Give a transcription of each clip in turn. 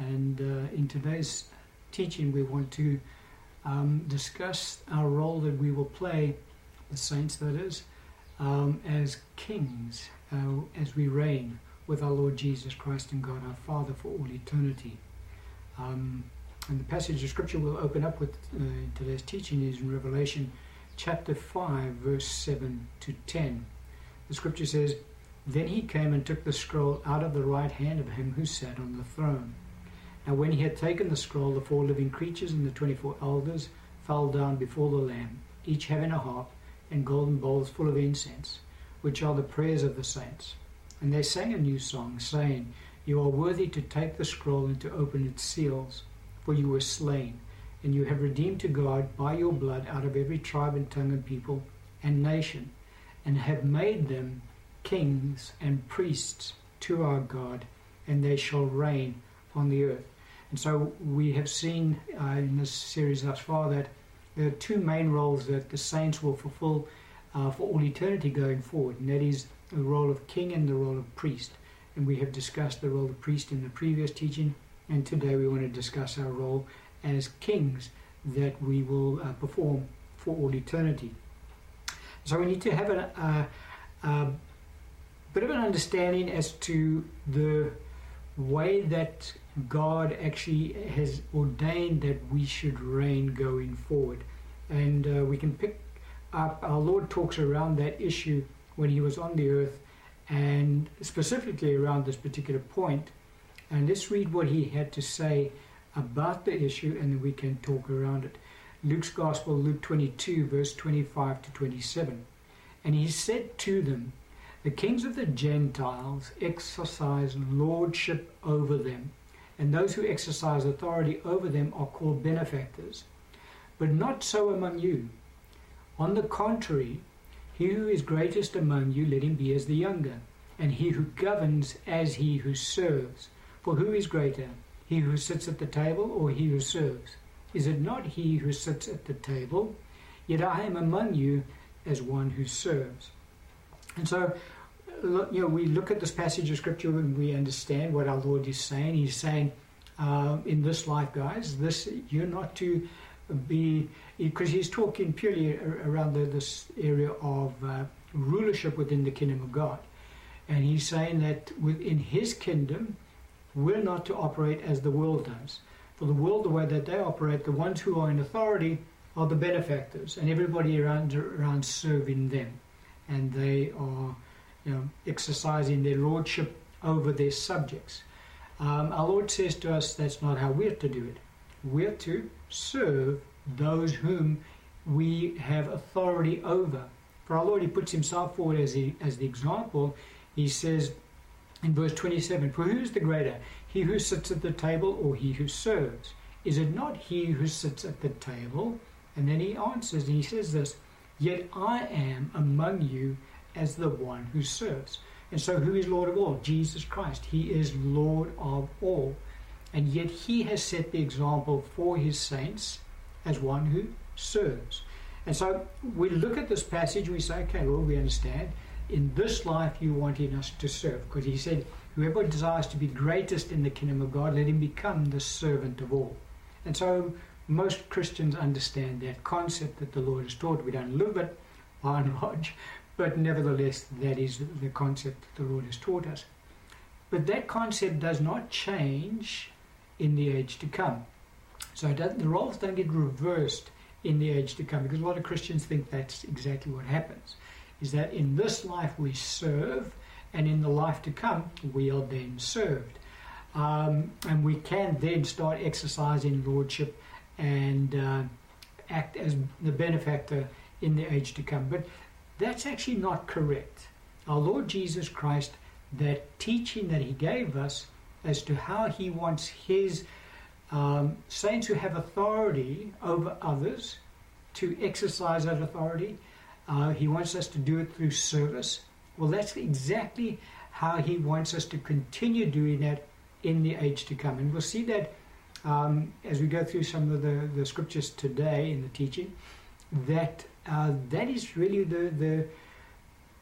And uh, in today's teaching, we want to um, discuss our role that we will play, the saints that is, um, as kings, uh, as we reign with our Lord Jesus Christ and God our Father for all eternity. Um, and the passage of Scripture we'll open up with uh, today's teaching is in Revelation chapter 5, verse 7 to 10. The Scripture says, Then he came and took the scroll out of the right hand of him who sat on the throne. Now when he had taken the scroll, the four living creatures and the twenty-four elders fell down before the Lamb, each having a harp and golden bowls full of incense, which are the prayers of the saints. And they sang a new song, saying, You are worthy to take the scroll and to open its seals, for you were slain, and you have redeemed to God by your blood out of every tribe and tongue and people and nation, and have made them kings and priests to our God, and they shall reign on the earth. And so we have seen uh, in this series thus far that there are two main roles that the saints will fulfill uh, for all eternity going forward, and that is the role of king and the role of priest. And we have discussed the role of priest in the previous teaching, and today we want to discuss our role as kings that we will uh, perform for all eternity. So we need to have a, a, a bit of an understanding as to the way that God actually has ordained that we should reign going forward. And uh, we can pick up, our Lord talks around that issue when he was on the earth and specifically around this particular point. And let's read what he had to say about the issue and then we can talk around it. Luke's Gospel, Luke 22, verse 25 to 27. And he said to them, The kings of the Gentiles exercise lordship over them, and those who exercise authority over them are called benefactors. But not so among you. On the contrary, he who is greatest among you, let him be as the younger, and he who governs as he who serves. For who is greater, he who sits at the table or he who serves? Is it not he who sits at the table? Yet I am among you as one who serves. And so, you know, we look at this passage of scripture and we understand what our Lord is saying. He's saying, uh, in this life, guys, this you're not to be because he's talking purely around the, this area of uh, rulership within the kingdom of God, and he's saying that within His kingdom, we're not to operate as the world does. For the world, the way that they operate, the ones who are in authority are the benefactors, and everybody around around serving them, and they are, you know, exercising their lordship over their subjects. Um, our Lord says to us that's not how we're to do it. We're to serve those whom we have authority over. For our Lord, He puts Himself forward as the, as the example. He says in verse 27 For who is the greater, he who sits at the table or he who serves? Is it not he who sits at the table? And then he answers, and he says this Yet I am among you as the one who serves. And so, who is Lord of all? Jesus Christ. He is Lord of all. And yet, he has set the example for his saints as one who serves. And so we look at this passage and we say, okay, Lord, we understand. In this life, you wanted us to serve. Because he said, whoever desires to be greatest in the kingdom of God, let him become the servant of all. And so most Christians understand that concept that the Lord has taught. We don't live it by and large, but nevertheless, that is the concept that the Lord has taught us. But that concept does not change in the age to come. So the roles don't get reversed in the age to come because a lot of Christians think that's exactly what happens. Is that in this life we serve, and in the life to come we are then served. Um, and we can then start exercising lordship and uh, act as the benefactor in the age to come. But that's actually not correct. Our Lord Jesus Christ, that teaching that He gave us as to how He wants His um, saints who have authority over others to exercise that authority, uh, He wants us to do it through service. Well, that's exactly how He wants us to continue doing that in the age to come. And we'll see that um, as we go through some of the, the scriptures today in the teaching, that uh, that is really the, the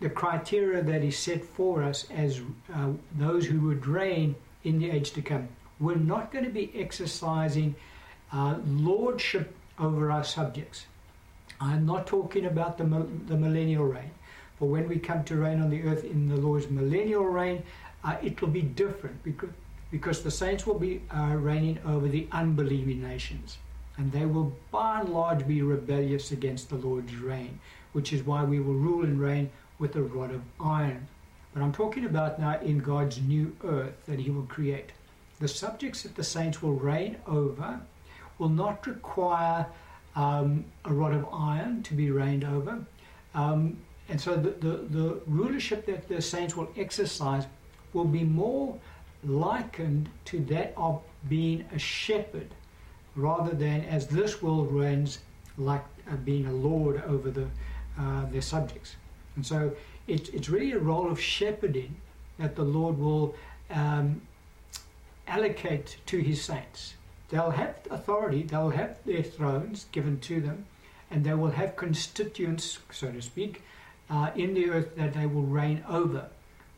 the criteria that is set for us as uh, those who would reign in the age to come. we're not going to be exercising uh, lordship over our subjects. I'm not talking about the, the millennial reign. But when we come to reign on the earth in the Lord's millennial reign, uh, it will be different because, because the saints will be uh, reigning over the unbelieving nations. And they will by and large be rebellious against the Lord's reign, which is why we will rule and reign with a rod of iron. But I'm talking about now in God's new earth that He will create. The subjects that the saints will reign over will not require um, a rod of iron to be reigned over. Um, and so the, the, the rulership that the saints will exercise will be more likened to that of being a shepherd rather than as this world reigns like uh, being a lord over the, uh, their subjects. And so it, it's really a role of shepherding that the Lord will um, allocate to his saints. They'll have authority, they'll have their thrones given to them, and they will have constituents, so to speak, uh, in the earth that they will reign over.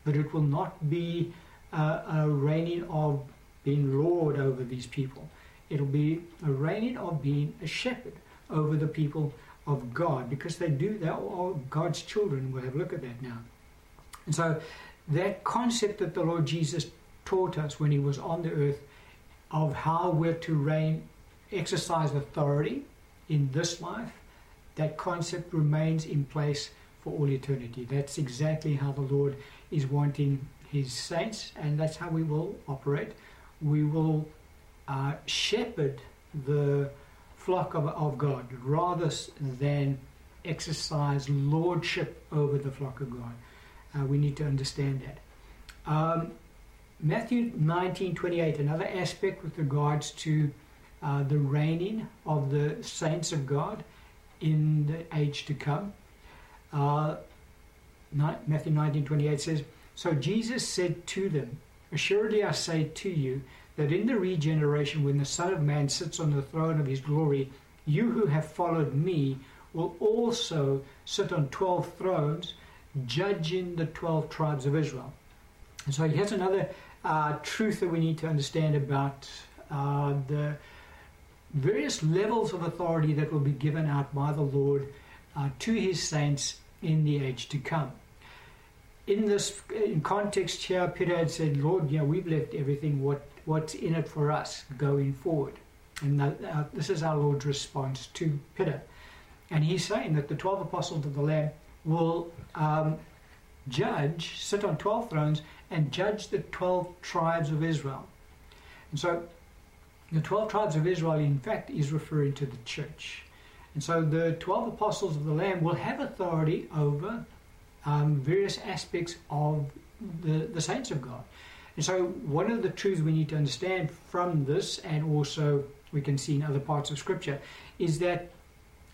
But it will not be uh, a reigning of being lord over these people. It'll be a reigning of being a shepherd over the people of God because they do, they are God's children. We'll have a look at that now. And so that concept that the Lord Jesus taught us when he was on the earth of how we're to reign, exercise authority in this life, that concept remains in place for all eternity. That's exactly how the Lord is wanting his saints, and that's how we will operate. We will uh, shepherd the flock of, of God rather than exercise lordship over the flock of God. Uh, we need to understand that. Um, Matthew 19:28, another aspect with regards to uh, the reigning of the saints of God in the age to come. Uh, Matthew 19:28 says, "So Jesus said to them, Assuredly I say to you that in the regeneration, when the Son of Man sits on the throne of His glory, you who have followed me will also sit on twelve thrones, judging the twelve tribes of Israel." And so here's another uh, truth that we need to understand about uh, the various levels of authority that will be given out by the Lord uh, to His saints in the age to come. In this in context here, Peter had said, Lord, you know, we've left everything. What what's in it for us going forward? And uh, this is our Lord's response to Peter. And he's saying that the 12 apostles of the Lamb will um, judge, sit on 12 thrones, and judge the 12 tribes of Israel. And so the 12 tribes of Israel, in fact, is referring to the church. And so the 12 apostles of the Lamb will have authority over um, various aspects of the, the saints of God. And so, one of the truths we need to understand from this, and also we can see in other parts of Scripture, is that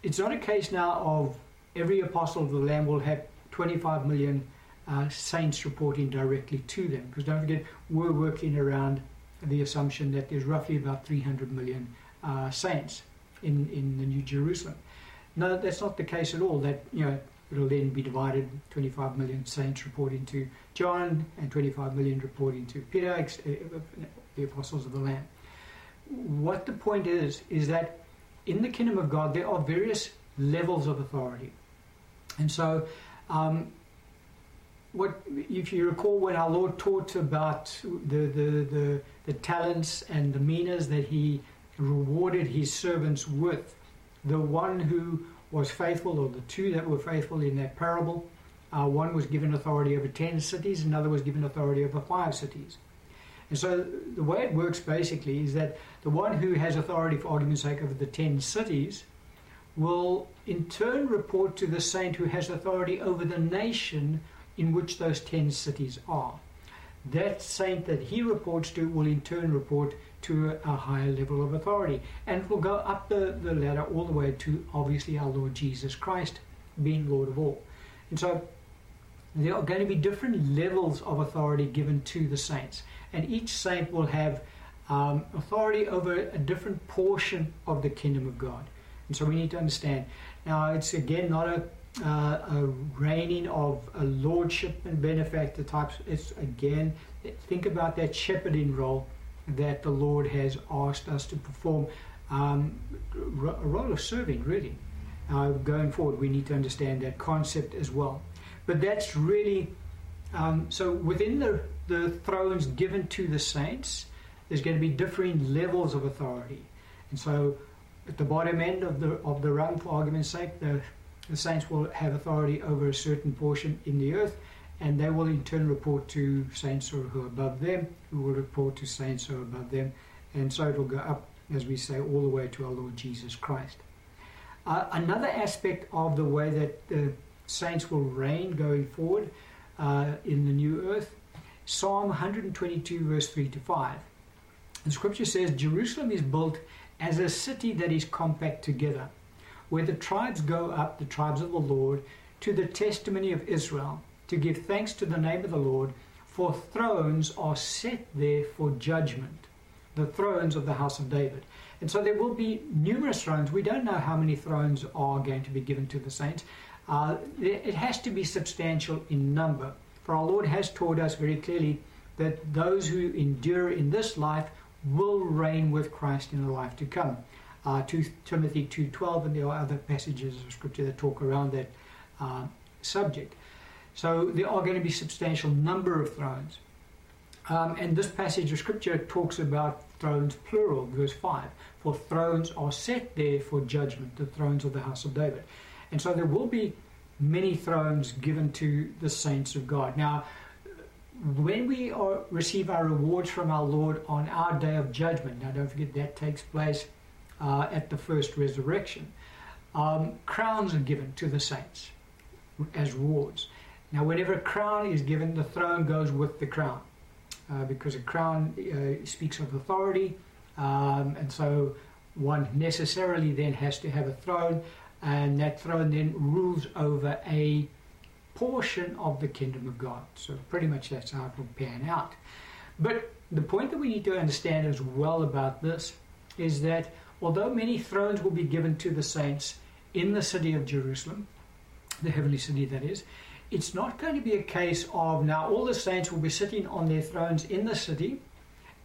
it's not a case now of every apostle of the Lamb will have 25 million uh, saints reporting directly to them. Because don't forget, we're working around the assumption that there's roughly about 300 million uh, saints in, in the New Jerusalem. No, that's not the case at all. That you know it'll then be divided 25 million saints reporting to John and 25 million reporting to Peter, uh, the apostles of the Lamb. What the point is is that in the kingdom of God there are various levels of authority, and so. Um, what if you recall when our Lord taught about the, the, the, the talents and the minas that he rewarded his servants with. The one who was faithful, or the two that were faithful in that parable, uh, one was given authority over 10 cities, another was given authority over five cities. And so the way it works basically is that the one who has authority, for argument's sake, over the 10 cities will in turn report to the saint who has authority over the nation in which those 10 cities are. That saint that he reports to will in turn report to a higher level of authority. And will go up the, the ladder all the way to obviously our Lord Jesus Christ being Lord of all. And so there are going to be different levels of authority given to the saints. And each saint will have um, authority over a different portion of the kingdom of God. And so we need to understand. Now, it's again not a, uh, a reigning of a lordship and benefactor types. It's again, think about that shepherding role that the Lord has asked us to perform um, a role of serving, really. Uh, going forward, we need to understand that concept as well. But that's really um, so within the, the thrones given to the saints, there's going to be differing levels of authority. And so at the bottom end of the of the rung, for argument's sake, the, the saints will have authority over a certain portion in the earth, and they will in turn report to saints who are above them, who will report to saints who are above them, and so it will go up, as we say, all the way to our Lord Jesus Christ. Uh, another aspect of the way that the saints will reign going forward uh, in the new earth, Psalm 122, verse 3 to 5. The scripture says, Jerusalem is built as a city that is compact together, where the tribes go up, the tribes of the Lord, to the testimony of Israel, to give thanks to the name of the Lord, for thrones are set there for judgment, the thrones of the house of David. And so there will be numerous thrones. We don't know how many thrones are going to be given to the saints. Uh, it has to be substantial in number. For our Lord has taught us very clearly that those who endure in this life will reign with Christ in the life to come. Uh, 2 Timothy 2.12 and there are other passages of scripture that talk around that uh, subject. So there are going to be substantial number of thrones. Um, and this passage of scripture talks about thrones plural, verse 5. For thrones are set there for judgment, the thrones of the house of David. And so there will be many thrones given to the saints of God. Now, when we are, receive our rewards from our Lord on our day of judgment, now don't forget that takes place uh, at the first resurrection, um, crowns are given to the saints as rewards. Now, whenever a crown is given, the throne goes with the crown uh, because a crown uh, speaks of authority, um, and so one necessarily then has to have a throne, and that throne then rules over a portion of the kingdom of God. So pretty much that's how it will pan out. But the point that we need to understand as well about this is that although many thrones will be given to the saints in the city of Jerusalem, the heavenly city that is, it's not going to be a case of now all the saints will be sitting on their thrones in the city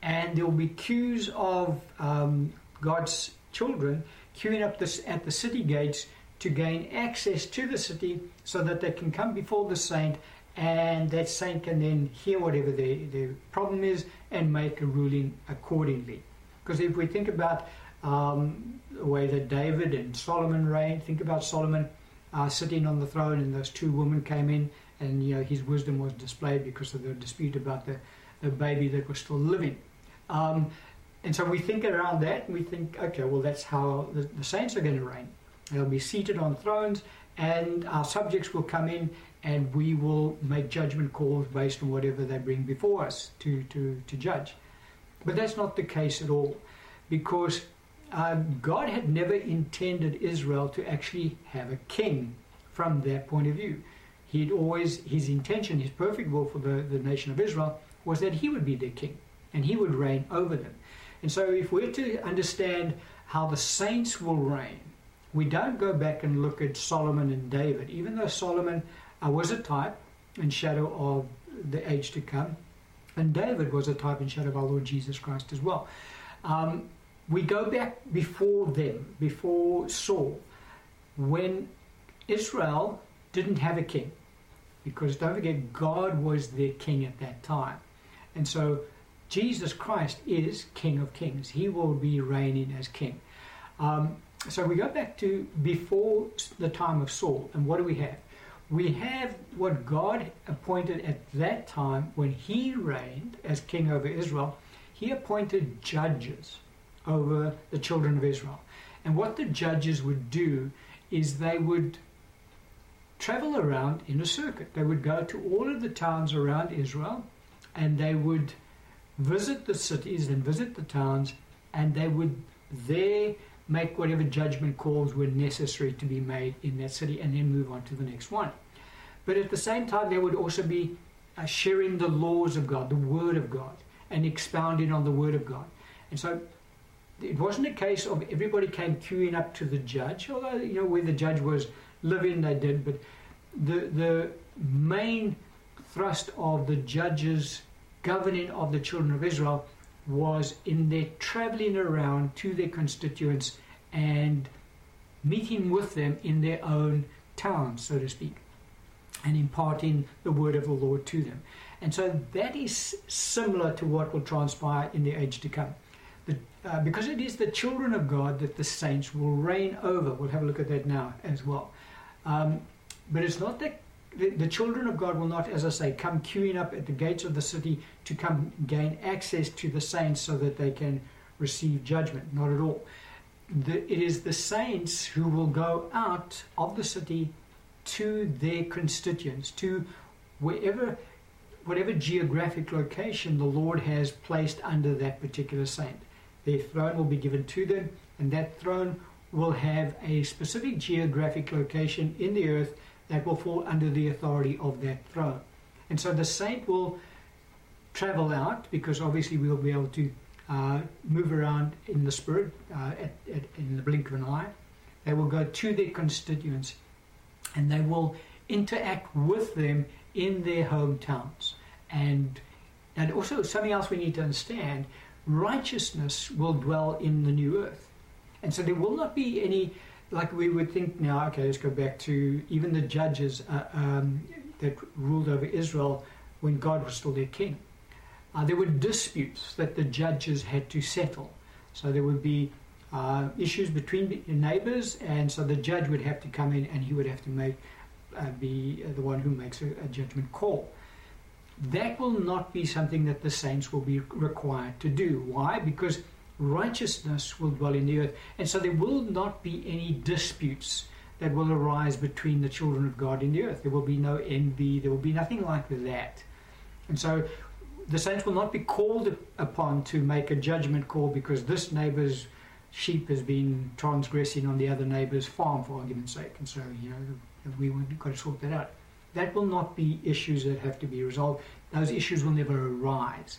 and there will be queues of um, God's children queuing up this, at the city gates to gain access to the city so that they can come before the saint and that saint can then hear whatever their, their problem is and make a ruling accordingly. Because if we think about um, the way that David and Solomon reigned, think about Solomon uh, sitting on the throne and those two women came in and you know his wisdom was displayed because of the dispute about the, the baby that was still living. Um, and so we think around that and we think, okay, well, that's how the, the saints are going to reign. They'll be seated on thrones, and our subjects will come in and we will make judgment calls based on whatever they bring before us to, to, to judge. But that's not the case at all, because um, God had never intended Israel to actually have a king from that point of view. He'd always, his intention, his perfect will for the, the nation of Israel was that he would be their king and he would reign over them. And so, if we're to understand how the saints will reign, we don't go back and look at Solomon and David, even though Solomon uh, was a type and shadow of the age to come, and David was a type and shadow of our Lord Jesus Christ as well. Um, we go back before them, before Saul, when Israel didn't have a king, because don't forget, God was their king at that time. And so Jesus Christ is King of Kings. He will be reigning as King. Um, so we go back to before the time of Saul, and what do we have? We have what God appointed at that time when he reigned as king over Israel. He appointed judges over the children of Israel. And what the judges would do is they would travel around in a circuit. They would go to all of the towns around Israel and they would visit the cities and visit the towns and they would there make whatever judgment calls were necessary to be made in that city, and then move on to the next one. But at the same time, they would also be uh, sharing the laws of God, the Word of God, and expounding on the Word of God. And so it wasn't a case of everybody came queuing up to the judge, although, you know, where the judge was living, they did, but the, the main thrust of the judges governing of the children of Israel was in their traveling around to their constituents and meeting with them in their own town, so to speak, and imparting the word of the Lord to them. And so that is similar to what will transpire in the age to come. Uh, because it is the children of God that the saints will reign over. We'll have a look at that now as well. Um, but it's not that the, the, children of God will not, as I say, come queuing up at the gates of the city to come gain access to the saints so that they can receive judgment. Not at all. The, it is the saints who will go out of the city to their constituents, to wherever, whatever geographic location the Lord has placed under that particular saint. Their throne will be given to them, and that throne will have a specific geographic location in the earth that will fall under the authority of that throne. And so the saint will travel out because obviously we'll be able to uh, move around in the spirit uh, at, at, in the blink of an eye. They will go to their constituents and they will interact with them in their hometowns. And, and also, something else we need to understand righteousness will dwell in the new earth. And so there will not be any like we would think now, okay, let's go back to even the judges uh, um, that ruled over Israel when God was still their king. Uh, there were disputes that the judges had to settle. So there would be uh, issues between neighbors, and so the judge would have to come in and he would have to make uh, be the one who makes a, a judgment call. That will not be something that the saints will be required to do. Why? Because righteousness will dwell in the earth. And so there will not be any disputes that will arise between the children of God in the earth. There will be no envy, there will be nothing like that. And so the saints will not be called upon to make a judgment call because this neighbor's sheep has been transgressing on the other neighbor's farm, for argument's sake. And so, you know, we have got to sort that out. That will not be issues that have to be resolved. Those issues will never arise.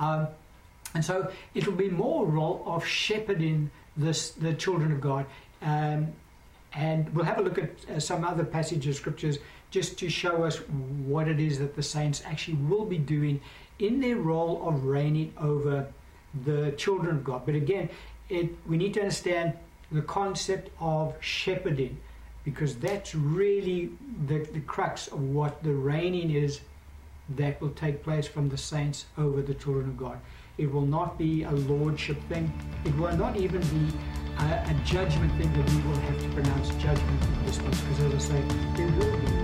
Um, and so it'll be more role of shepherding this, the children of God. Um, and we'll have a look at uh, some other passages of scriptures just to show us what it is that the saints actually will be doing in their role of reigning over the children of God. But again, it, we need to understand the concept of shepherding because that's really the, the crux of what the reigning is that will take place from the saints over the children of God. It will not be a lordship thing. It will not even be a, a judgment thing that we will have to pronounce judgment in this place. Because as I say,